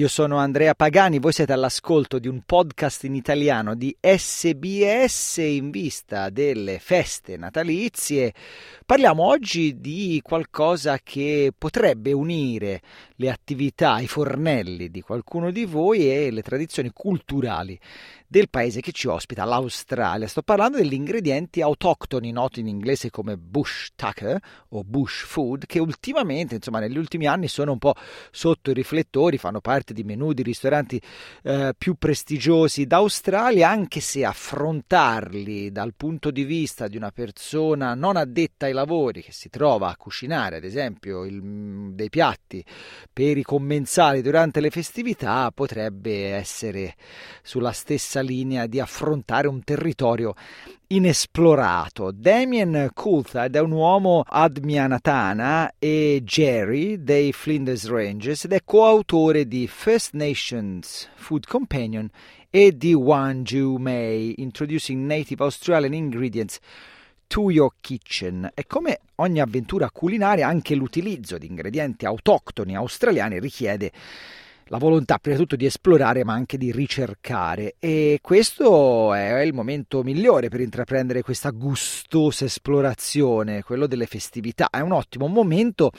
Io sono Andrea Pagani, voi siete all'ascolto di un podcast in italiano di SBS in vista delle feste natalizie. Parliamo oggi di qualcosa che potrebbe unire le attività, i fornelli di qualcuno di voi e le tradizioni culturali del paese che ci ospita, l'Australia. Sto parlando degli ingredienti autoctoni, noti in inglese come bush tucker o bush food, che ultimamente, insomma, negli ultimi anni sono un po' sotto i riflettori, fanno parte di menù di ristoranti eh, più prestigiosi d'Australia, anche se affrontarli dal punto di vista di una persona non addetta ai lavori che si trova a cucinare, ad esempio, il, dei piatti per i commensali durante le festività, potrebbe essere sulla stessa linea di affrontare un territorio inesplorato. Damien Coulthard è un uomo Admianatana e Jerry dei Flinders Rangers ed è coautore di First Nations Food Companion e di One Ju May, Introducing Native Australian Ingredients to Your Kitchen. E come ogni avventura culinaria, anche l'utilizzo di ingredienti autoctoni australiani richiede la volontà prima di tutto di esplorare ma anche di ricercare e questo è il momento migliore per intraprendere questa gustosa esplorazione, quello delle festività. È un ottimo momento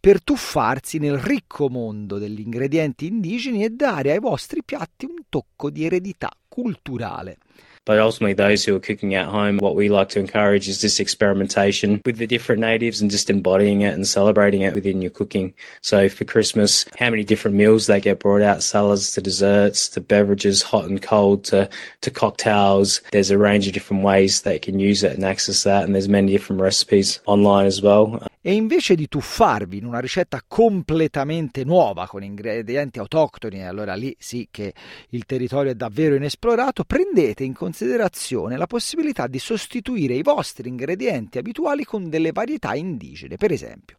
per tuffarsi nel ricco mondo degli ingredienti indigeni e dare ai vostri piatti un tocco di eredità culturale. But ultimately, those who are cooking at home, what we like to encourage is this experimentation with the different natives and just embodying it and celebrating it within your cooking. So for Christmas, how many different meals they get brought out, salads to desserts to beverages, hot and cold to, to cocktails. There's a range of different ways they can use it and access that. And there's many different recipes online as well. E invece di tuffarvi in una ricetta completamente nuova con ingredienti autoctoni, allora lì sì che il territorio è davvero inesplorato, prendete in considerazione la possibilità di sostituire i vostri ingredienti abituali con delle varietà indigene. Per esempio,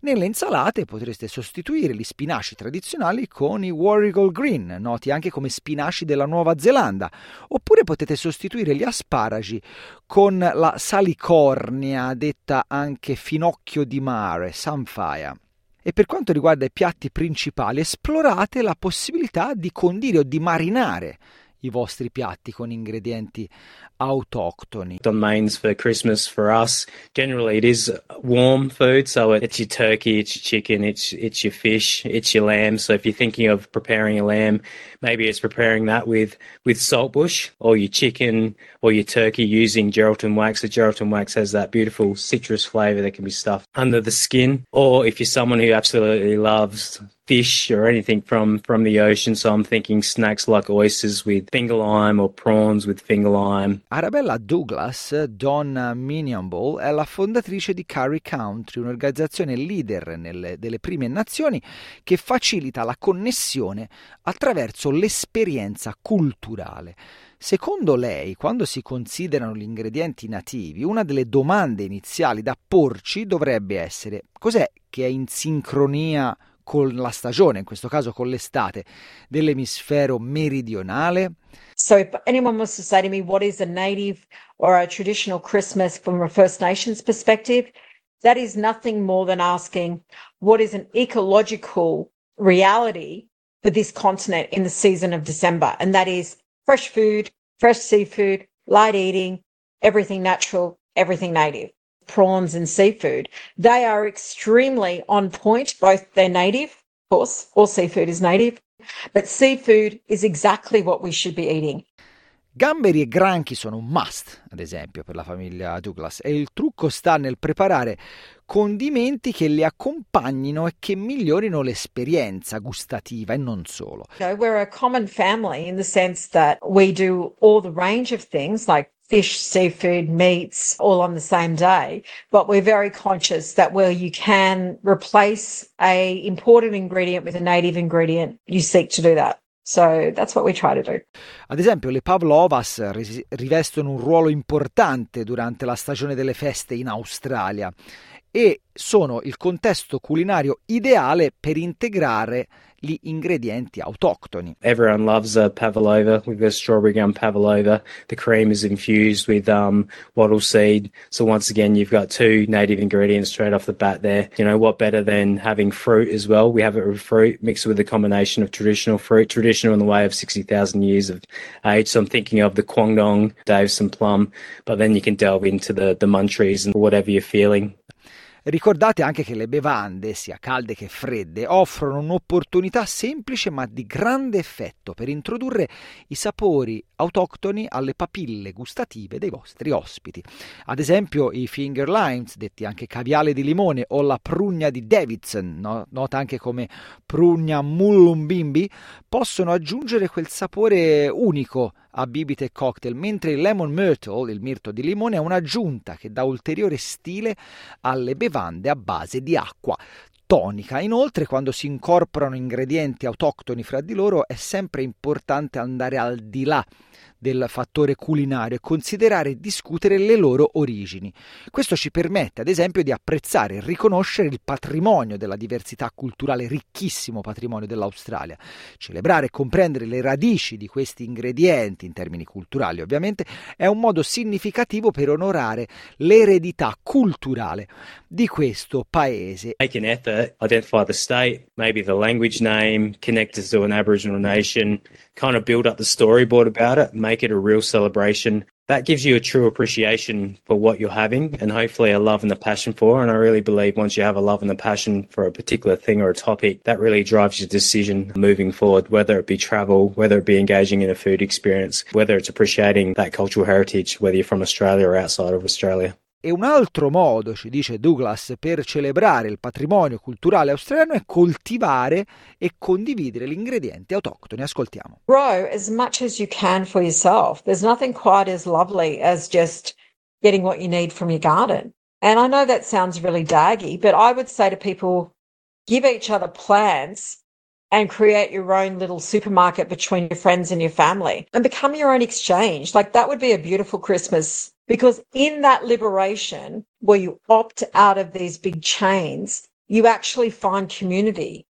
nelle insalate potreste sostituire gli spinaci tradizionali con i Warrigal Green, noti anche come spinaci della Nuova Zelanda, oppure potete sostituire gli asparagi con la salicornia, detta anche finocchio di mare, Samphire. E per quanto riguarda i piatti principali, esplorate la possibilità di condire o di marinare i vostri piatti con ingredienti autoctoni. On mains for Christmas for us, generally it is warm food, so it's your turkey, it's your chicken, it's it's your fish, it's your lamb. So if you're thinking of preparing a lamb, maybe it's preparing that with with saltbush or your chicken or your turkey using Geraldton wax. The Geraldton wax has that beautiful citrus flavour that can be stuffed under the skin. Or if you're someone who absolutely loves fish or anything from from the ocean, so I'm thinking snacks like oysters with finger lime or prawns with finger lime. Arabella Douglas, Donna Minionball, è la fondatrice di Curry Country, un'organizzazione leader nelle, delle prime nazioni che facilita la connessione attraverso l'esperienza culturale. Secondo lei, quando si considerano gli ingredienti nativi, una delle domande iniziali da porci dovrebbe essere cos'è che è in sincronia con la stagione, in questo caso con l'estate, dell'emisfero meridionale? So if anyone wants to say to me what is a native or a traditional Christmas from a First Nations perspective, that is nothing more than asking what is an ecological reality for this continent in the season of December. And that is fresh food, fresh seafood, light eating, everything natural, everything native. Prawns and seafood. They are extremely on point, both they're native, of course, all seafood is native, But seafood is exactly what we should be eating. Gamberi e granchi sono un must, ad esempio, per la famiglia Douglas e il trucco sta nel preparare condimenti che li accompagnino e che migliorino l'esperienza gustativa e non solo. You know, we're a common family in the sense that we do all the range of things like fish, seafood, meats all on the same day. But we're very conscious that where you can replace a important ingredient with a native ingredient, you seek to do that. So that's what we try to do. Ad esempio, le pavlovas rivestono un ruolo importante durante la stagione delle feste in Australia e sono il contesto culinario ideale per integrare gli ingredienti autoctoni. Everyone loves a pavlova. We've got strawberry gum pavlova. The cream is infused with um, wattle seed. So once again, you've got two native ingredients straight off the bat there. You know, what better than having fruit as well? We have it with fruit mixed with a combination of traditional fruit, traditional in the way of 60,000 years of age. So I'm thinking of the Kwangdong, Davison plum, but then you can delve into the, the munchies and whatever you're feeling. Ricordate anche che le bevande, sia calde che fredde, offrono un'opportunità semplice ma di grande effetto per introdurre i sapori autoctoni alle papille gustative dei vostri ospiti. Ad esempio i finger limes, detti anche caviale di limone, o la prugna di Davidson, no? nota anche come prugna mullumbimbi, possono aggiungere quel sapore unico a bibite e cocktail, mentre il lemon myrtle, il mirto di limone, è un'aggiunta che dà ulteriore stile alle bevande a base di acqua tonica. Inoltre, quando si incorporano ingredienti autoctoni fra di loro, è sempre importante andare al di là del fattore culinario e considerare e discutere le loro origini. Questo ci permette, ad esempio, di apprezzare e riconoscere il patrimonio della diversità culturale, ricchissimo patrimonio dell'Australia. Celebrare e comprendere le radici di questi ingredienti, in termini culturali ovviamente, è un modo significativo per onorare l'eredità culturale di questo paese. Make an effort, identify the state, maybe the language name, connect us to an Aboriginal nation, kind of build up the storyboard about it, make it a real celebration. That gives you a true appreciation for what you're having and hopefully a love and a passion for. And I really believe once you have a love and a passion for a particular thing or a topic, that really drives your decision moving forward, whether it be travel, whether it be engaging in a food experience, whether it's appreciating that cultural heritage, whether you're from Australia or outside of Australia. E un altro modo, ci dice Douglas, per celebrare il patrimonio culturale australiano è coltivare e condividere gli ingredienti autoctoni. Ascoltiamo. Grow as much as you can for yourself. There's nothing quite as lovely as just getting what you need from your garden. And I know that sounds really daggy, but I would say to people, give each other plants and create your own little supermarket between your friends and your family and become your own exchange. Like that would be a beautiful Christmas Because in that liberation, where you opt out of these big chains, you actually find community.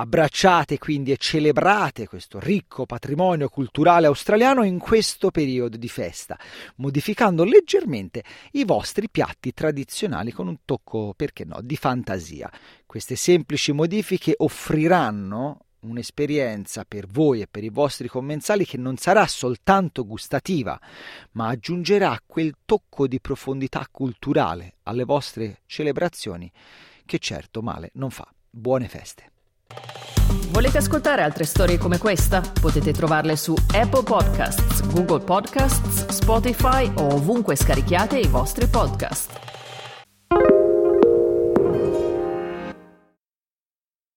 Abbracciate quindi e celebrate questo ricco patrimonio culturale australiano in questo periodo di festa, modificando leggermente i vostri piatti tradizionali con un tocco, perché no, di fantasia. Queste semplici modifiche offriranno un'esperienza per voi e per i vostri commensali che non sarà soltanto gustativa, ma aggiungerà quel tocco di profondità culturale alle vostre celebrazioni che certo male non fa. Buone feste. Volete ascoltare altre storie come questa? Potete trovarle su Apple Podcasts, Google Podcasts, Spotify o ovunque scarichiate i vostri podcast.